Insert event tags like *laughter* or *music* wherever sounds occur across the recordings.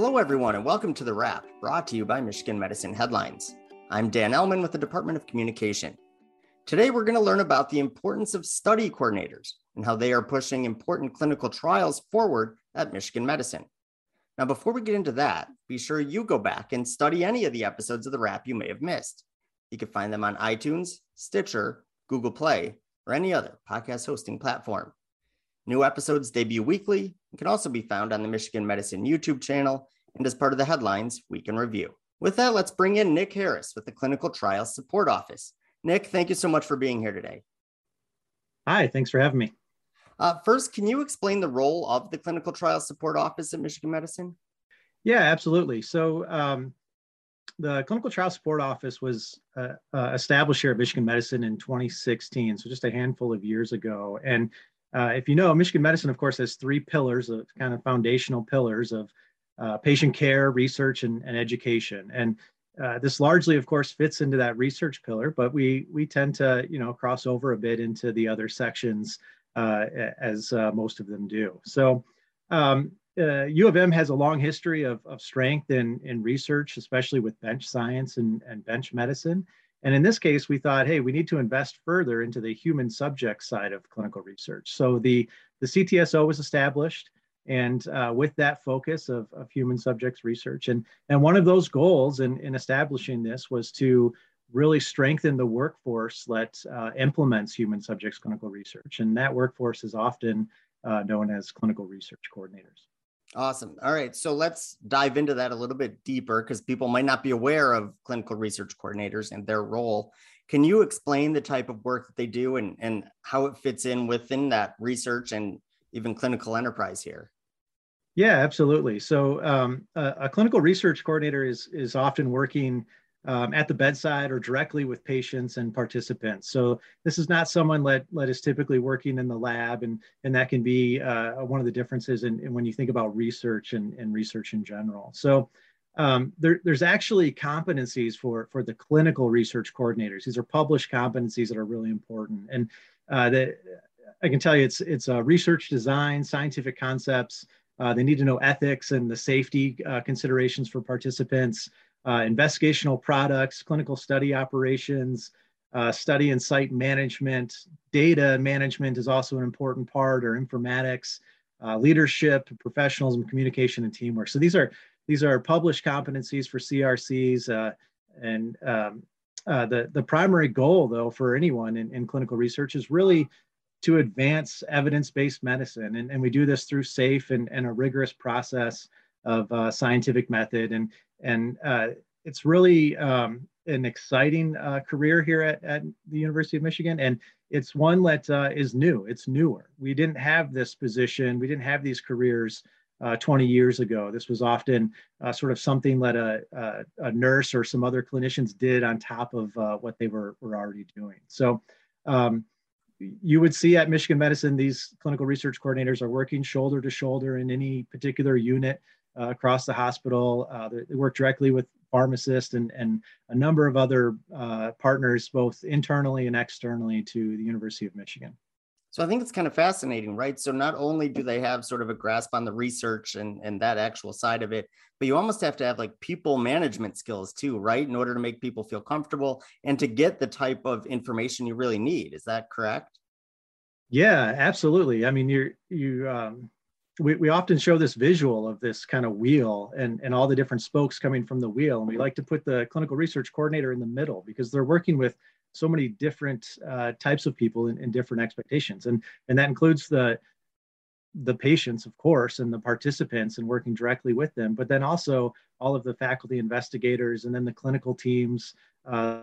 Hello, everyone, and welcome to The Wrap, brought to you by Michigan Medicine Headlines. I'm Dan Ellman with the Department of Communication. Today, we're going to learn about the importance of study coordinators and how they are pushing important clinical trials forward at Michigan Medicine. Now, before we get into that, be sure you go back and study any of the episodes of The Wrap you may have missed. You can find them on iTunes, Stitcher, Google Play, or any other podcast hosting platform. New episodes debut weekly and can also be found on the Michigan Medicine YouTube channel and as part of the headlines Week in Review. With that, let's bring in Nick Harris with the Clinical Trials Support Office. Nick, thank you so much for being here today. Hi, thanks for having me. Uh, first, can you explain the role of the Clinical Trials Support Office at Michigan Medicine? Yeah, absolutely. So, um, the Clinical Trial Support Office was uh, uh, established here at Michigan Medicine in 2016, so just a handful of years ago. And uh, if you know, Michigan Medicine, of course, has three pillars of kind of foundational pillars of uh, patient care, research, and, and education. And uh, this largely, of course, fits into that research pillar, but we we tend to you know cross over a bit into the other sections uh, as uh, most of them do. So. Um, uh, U of M has a long history of, of strength in, in research, especially with bench science and, and bench medicine. And in this case, we thought, hey, we need to invest further into the human subject side of clinical research. So the, the CTSO was established and uh, with that focus of, of human subjects research. And, and one of those goals in, in establishing this was to really strengthen the workforce that uh, implements human subjects clinical research. And that workforce is often uh, known as clinical research coordinators. Awesome. All right. So let's dive into that a little bit deeper because people might not be aware of clinical research coordinators and their role. Can you explain the type of work that they do and, and how it fits in within that research and even clinical enterprise here? Yeah, absolutely. So um, a, a, clinical research coordinator is is often working um, at the bedside or directly with patients and participants. So this is not someone that, that is typically working in the lab, and, and that can be uh, one of the differences in, in, when you think about research and, and research in general. So um, there, there's actually competencies for, for the clinical research coordinators. These are published competencies that are really important. And uh, the, I can tell you it's, it's uh, research design, scientific concepts, uh, they need to know ethics and the safety uh, considerations for participants uh, investigational products, clinical study operations, uh, study and site management, data management is also an important part, or informatics, uh, leadership, professionalism, communication, and teamwork. So these are these are published competencies for CRCs, uh, and um, uh, the the primary goal, though, for anyone in, in clinical research is really to advance evidence-based medicine, and, and we do this through safe and, and a rigorous process of uh, scientific method. And and uh, it's really um, an exciting uh, career here at, at the University of Michigan, and it's one that uh, is new. It's newer. We didn't have this position. We didn't have these careers uh, 20 years ago. This was often uh, sort of something that a, a, a, nurse or some other clinicians did on top of uh, what they were, were already doing. So um, you would see at Michigan Medicine, these clinical research coordinators are working shoulder to shoulder in any particular unit uh, across the hospital. Uh, they, work directly with pharmacists and, and a number of other uh, partners, both internally and externally to the University of Michigan. So I think it's kind of fascinating, right? So not only do they have sort of a grasp on the research and, and that actual side of it, but you almost have to have like people management skills too, right? In order to make people feel comfortable and to get the type of information you really need. Is that correct? Yeah, absolutely. I mean, you're, you, um, we, we often show this visual of this kind of wheel and, and all the different spokes coming from the wheel. And we like to put the clinical research coordinator in the middle because they're working with so many different uh, types of people and, different expectations. And, and that includes the, the patients, of course, and the participants and working directly with them, but then also all of the faculty investigators and then the clinical teams uh,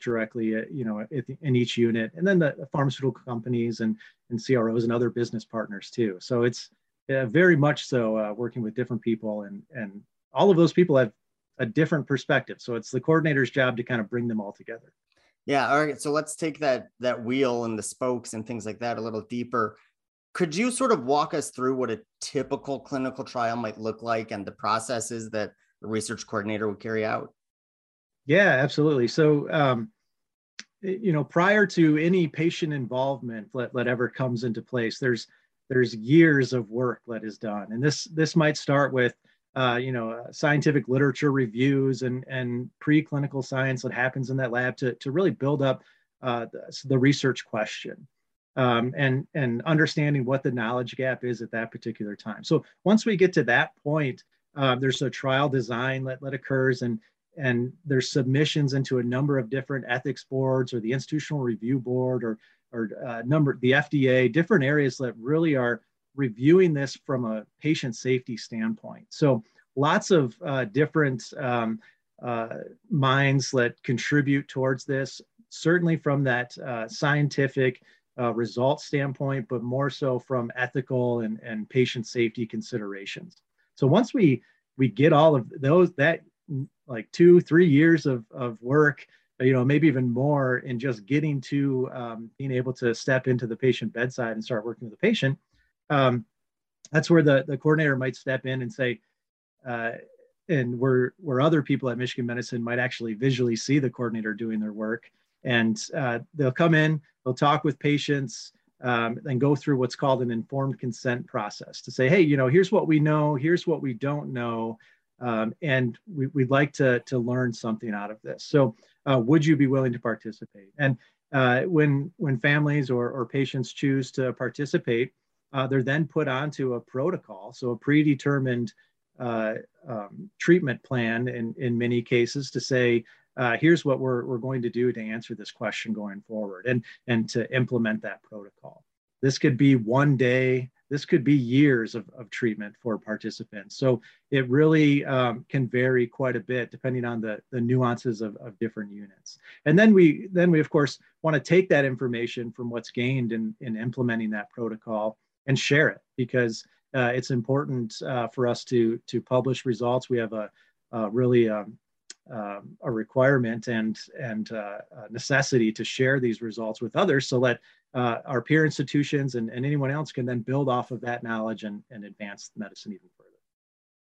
directly, uh, you know, in each unit, and then the pharmaceutical companies and, and CROs and other business partners too. So it's, yeah, very much so uh, working with different people and and all of those people have a different perspective. So it's the coordinator's job to kind of bring them all together. Yeah all right so let's take that that wheel and the spokes and things like that a little deeper. Could you sort of walk us through what a typical clinical trial might look like and the processes that a research coordinator would carry out? Yeah absolutely. So um, you know prior to any patient involvement that, that ever comes into place there's there's years of work that is done. And this, this might start with uh, you know, uh, scientific literature reviews and, and preclinical science that happens in that lab to, to really build up uh, the, the, research question um, and, and understanding what the knowledge gap is at that particular time. So once we get to that point, uh, there's a trial design that, that occurs and, and there's submissions into a number of different ethics boards or the institutional review board or, or uh, number the FDA, different areas that really are reviewing this from a patient safety standpoint. So lots of uh, different um, uh, minds that contribute towards this, certainly from that uh, scientific uh, result standpoint, but more so from ethical and, and patient safety considerations. So once we we get all of those that like two three years of, of work you know maybe even more in just getting to um, being able to step into the patient bedside and start working with the patient um, that's where the, the coordinator might step in and say uh, and where where other people at michigan medicine might actually visually see the coordinator doing their work. And uh, they'll come in they'll talk with patients um, and go through what's called an informed consent process to say, hey, you know, here's what we know, here's what we don't know, um, and we, would like to, to learn something out of this. So, uh, would you be willing to participate? And uh, when when families or, or patients choose to participate, uh, they're then put onto a protocol, so a predetermined uh, um, treatment plan in, in many cases to say, uh, here's what we're, we're going to do to answer this question going forward and, and to implement that protocol. This could be one day, this could be years of, of treatment for participants. So it really um, can vary quite a bit depending on the, the nuances of, of different units. And then we, then we of course want to take that information from what's gained in, in implementing that protocol and share it because uh, it's important uh, for us to, to publish results. We have a, a really um, um, a requirement and and uh, necessity to share these results with others so that uh, our peer institutions and, and anyone else can then build off of that knowledge and, and advance medicine even further.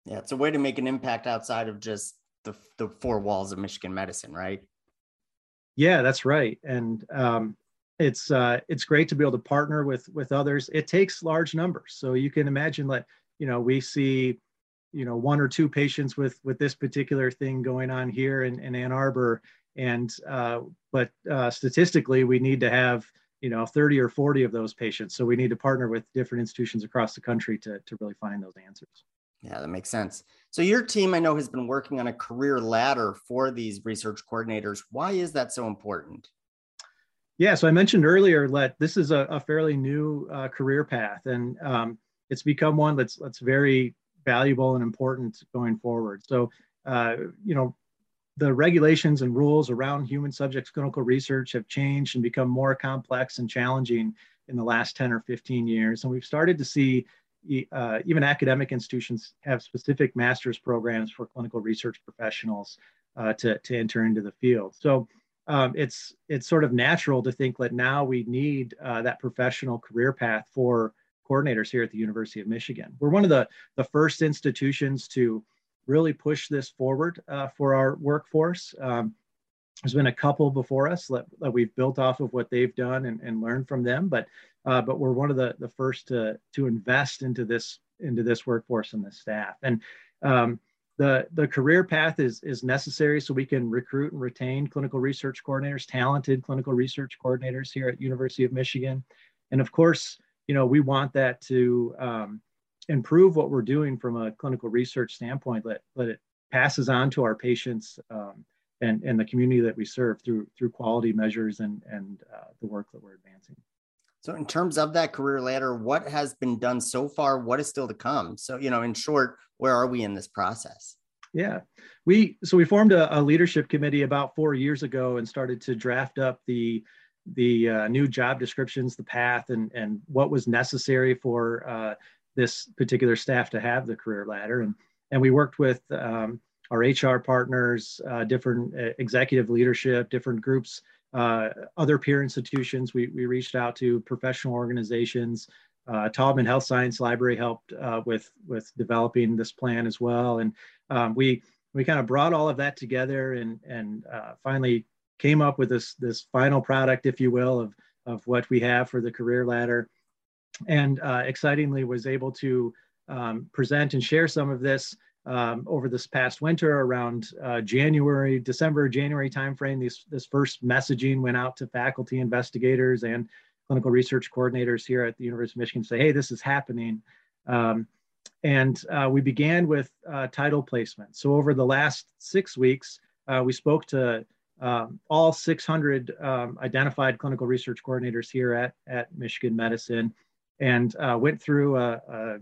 Yeah, it's a way to make an impact outside of just the, the four walls of Michigan medicine, right? Yeah, that's right. And um, it's uh, it's great to be able to partner with with others. It takes large numbers, so you can imagine that you know we see you know one or two patients with with this particular thing going on here in, in Ann Arbor and uh, but uh, statistically we need to have you know 30 or 40 of those patients. So we need to partner with different institutions across the country to, to really find those answers. Yeah that makes sense. So your team i know has been working on a career ladder for these research coordinators. Why is that so important? Yeah so i mentioned earlier that this is a, a fairly new uh, career path and um, it's become one that's that's very valuable and important going forward. So, uh, you know, the regulations and rules around human subjects clinical research have changed and become more complex and challenging in the last 10 or 15 years. And we've started to see uh, even academic institutions have specific master's programs for clinical research professionals uh, to, to enter into the field. So um, it's, it's sort of natural to think that now we need uh, that professional career path for coordinators here at the University of Michigan. We're one of the, the first institutions to really push this forward uh, for our workforce. Um, there's been a couple before us that, that, we've built off of what they've done and, and learned from them, but uh, but we're one of the, the first to, to invest into this into this workforce and this staff. And um, the, the career path is, is necessary so we can recruit and retain clinical research coordinators, talented clinical research coordinators here at University of Michigan. And of course, you know, we want that to um, improve what we're doing from a clinical research standpoint, that, that it passes on to our patients um, and, and the community that we serve through, through quality measures and, and uh, the work that we're advancing. So, in terms of that career ladder, what has been done so far? What is still to come? So, you know, in short, where are we in this process? Yeah, we so we formed a, a leadership committee about four years ago and started to draft up the the uh, new job descriptions, the path, and and what was necessary for uh, this particular staff to have the career ladder. And and we worked with um, our HR partners, uh, different uh, executive leadership, different groups, uh, other peer institutions. We we reached out to professional organizations. Uh, Taubman Health Science Library helped with with developing this plan as well, and um, we we kind of brought all of that together and and finally came up with this this final product, if you will, of of what we have for the career ladder, and uh, excitingly was able to um, present and share some of this um, over this past winter around uh, January, December, January timeframe. These, this first messaging went out to faculty investigators and clinical research coordinators here at the University of Michigan say, hey, this is happening. Um, and uh, we began with uh, title placement. So over the last six weeks, uh, we spoke to um, all 600 um, identified clinical research coordinators here at, at Michigan Medicine and uh, went through a, a,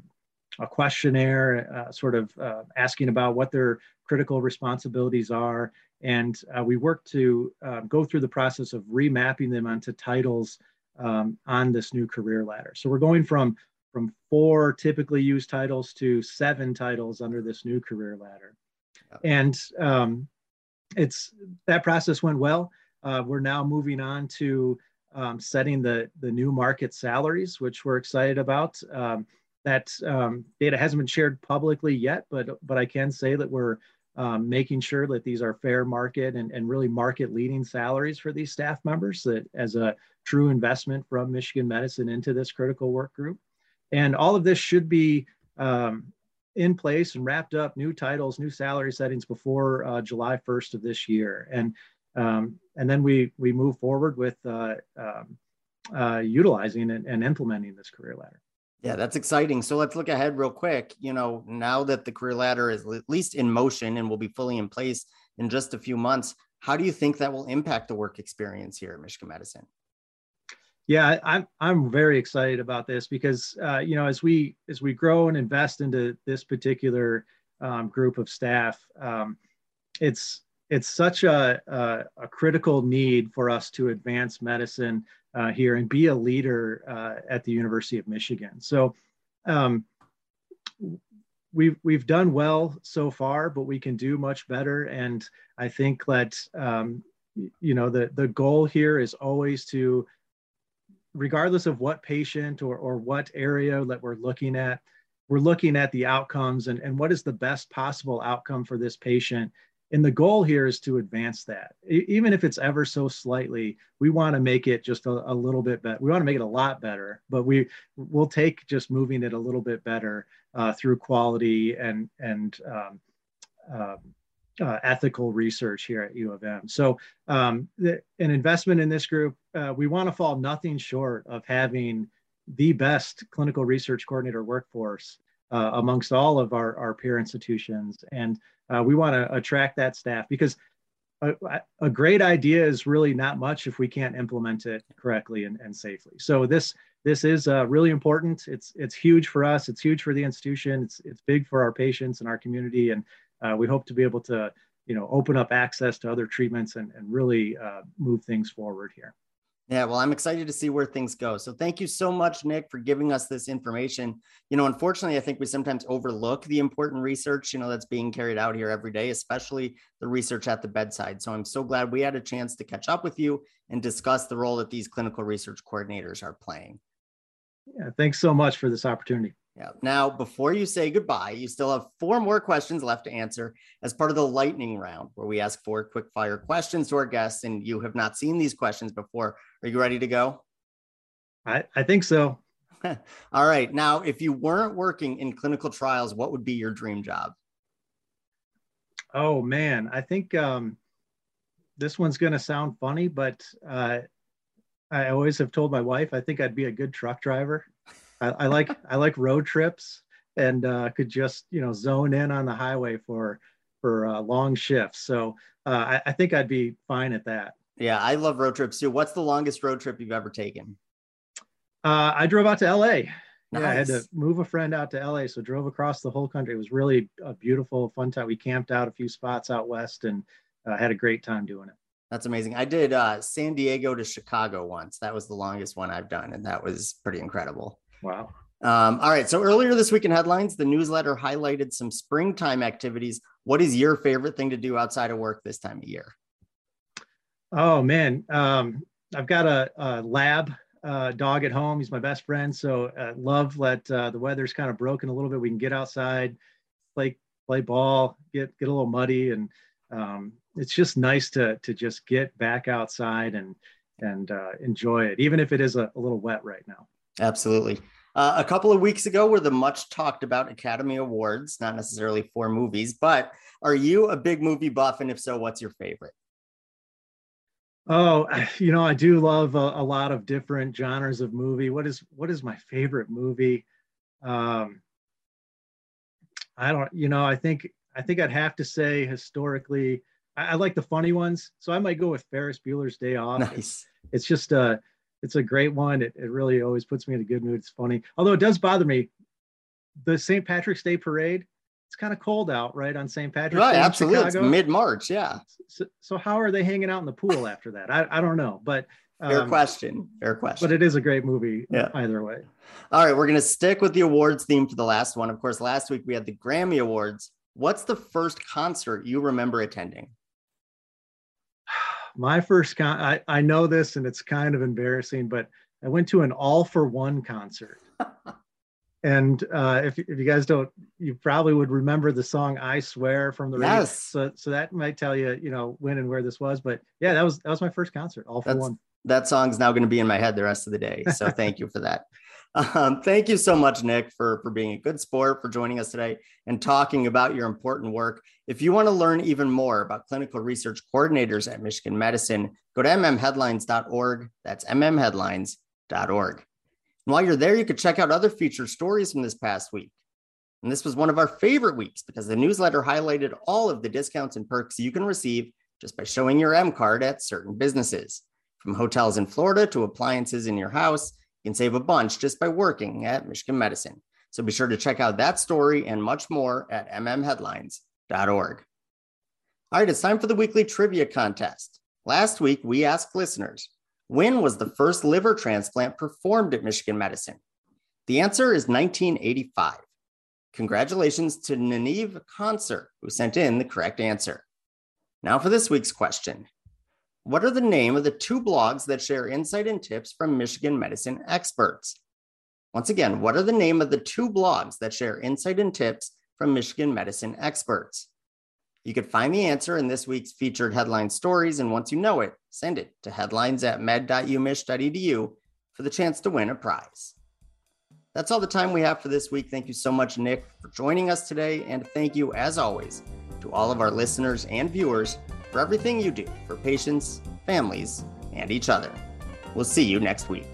a questionnaire, uh, sort of uh, asking about what their critical responsibilities are. And we worked to um, go through the process of remapping them onto titles um, on this new career ladder. So we're going from from four typically used titles to seven titles under this new career ladder. And um, it's that process went well. Uh, we're now moving on to um, setting the, the new market salaries, which we're excited about. Um, that um, data hasn't been shared publicly yet, but, but I can say that we're um, making sure that these are fair market and, and really market leading salaries for these staff members that as a true investment from Michigan Medicine into this critical work group. And all of this should be um, in place and wrapped up new titles, new salary settings before uh, July 1st of this year. And, um, and then we, we move forward with uh, um, uh, utilizing and, and implementing this career ladder. Yeah, that's exciting. So let's look ahead real quick. You know, now that the career ladder is at least in motion and will be fully in place in just a few months, how do you think that will impact the work experience here at Michigan Medicine? Yeah, I'm I'm very excited about this because uh, you know as we as we grow and invest into this particular um, group of staff, um, it's it's such a, a, a, critical need for us to advance medicine uh, here and be a leader uh, at the University of Michigan. So um, we've we've done well so far, but we can do much better. And I think that um, you know the the goal here is always to regardless of what patient or, or what area that we're looking at, we're looking at the outcomes and, and what is the best possible outcome for this patient. And the goal here is to advance that. Even if it's ever so slightly, we want to make it just a, a little bit better. We want to make it a lot better, but we will take just moving it a little bit better uh, through quality and and um, um, uh, ethical research here at U of M. So um, the, an investment in this group, uh, we want to fall nothing short of having the best clinical research coordinator workforce uh, amongst all of our, our peer institutions. And uh, we want to attract that staff because a, a, great idea is really not much if we can't implement it correctly and, and safely. So this this is uh, really important. It's it's huge for us. It's huge for the institution. It's it's big for our patients and our community. And uh, we hope to be able to, you know, open up access to other treatments and, and really uh, move things forward here. Yeah, well, I'm excited to see where things go. So thank you so much, Nick, for giving us this information. You know, unfortunately, I think we sometimes overlook the important research, you know, that's being carried out here every day, especially the research at the bedside. So I'm so glad we had a chance to catch up with you and discuss the role that these clinical research coordinators are playing. Yeah, thanks so much for this opportunity. Yeah. Now, before you say goodbye, you still have four more questions left to answer as part of the lightning round, where we ask four quick fire questions to our guests. And you have not seen these questions before. Are you ready to go? I, I think so. *laughs* All right. Now, if you weren't working in clinical trials, what would be your dream job? Oh, man. I think um, this one's going to sound funny, but uh, I always have told my wife I think I'd be a good truck driver. I, I like *laughs* I like road trips and uh, could just you know zone in on the highway for for uh, long shifts. So uh, I, I, think I'd be fine at that. Yeah, I love road trips too. What's the longest road trip you've ever taken? Uh, I drove out to LA. Nice. Yeah, I had to move a friend out to LA, so drove across the whole country. It was really a beautiful, fun time. We camped out a few spots out west and uh, had a great time doing it. That's amazing. I did uh, San Diego to Chicago once. That was the longest one I've done, and that was pretty incredible. Wow. Um, all right. So earlier this week in headlines, the newsletter highlighted some springtime activities. What is your favorite thing to do outside of work this time of year? Oh man, um, I've got a, a lab uh, dog at home. He's my best friend, so uh, love that uh, the weather's kind of broken a little bit. We can get outside, play play ball, get get a little muddy, and um, it's just nice to to just get back outside and and uh, enjoy it, even if it is a, a little wet right now. Absolutely. Uh, a couple of weeks ago were the much talked about Academy Awards, not necessarily for movies, but are you a big movie buff? And if so, what's your favorite? Oh, *sighs* you know, I do love a, a, lot of different genres of movie. What is what is my favorite movie? Um, I don't, you know, I think I think I'd have to say historically, I, I like the funny ones, so I might go with Ferris Bueller's Day Off. Nice. It's, it's just a, uh, it's a great one. It, it really always puts me in a good mood. It's funny, although it does bother me. The St. Patrick's Day parade it's kind of cold out, right, on St. Patrick's right, Day. absolutely. It's mid March, yeah. So, so, how are they hanging out in the pool after that? I, I don't know, but um, fair question. Fair question. But it is a great movie. Yeah. Either way. All right, we're gonna stick with the awards theme for the last one. Of course, last week we had the Grammy Awards. What's the first concert you remember attending? *sighs* My first con I, I know this and it's kind of embarrassing, but I went to an All-4-One concert. *laughs* And uh, if, if you guys don't, you probably would remember the song "I Swear" from the radio. Yes. So so that might tell you, you know, when and where this was. But yeah, that was that was my first concert, all for That's, one. That song's now going to be in my head the rest of the day. So *laughs* thank you for that. Um, thank you so much, Nick, for for being a good sport, for joining us today and talking about your important work. If you want to learn even more about clinical research coordinators at Michigan Medicine, go to mmheadlines.org. That's mmheadlines.org. And while you're there, you could check out other featured stories from this past week. And this was one of our favorite weeks because the newsletter highlighted all of the discounts and perks you can receive just by showing your M card at certain businesses. From hotels in Florida to appliances in your house, you can save a bunch just by working at Michigan Medicine. So be sure to check out that story and much more at mmheadlines.org. All right, it's time for the weekly trivia contest. Last week, we asked listeners when was the first liver transplant performed at Michigan Medicine? The answer is 1985. Congratulations to Nanive Concert, who sent in the correct answer. Now for this week's question. What are the name of the two blogs that share insight and tips from Michigan medicine experts? Once again, what are the name of the two blogs that share insight and tips from Michigan medicine experts? You could find the answer in this week's featured headline stories, and once you know it, send it to headlines at med.umich.edu for the chance to win a prize. That's all the time we have for this week. Thank you so much, Nick, for joining us today. And thank you, as always, to all of our listeners and viewers for everything you do for patients, families, and each other. We'll see you next week.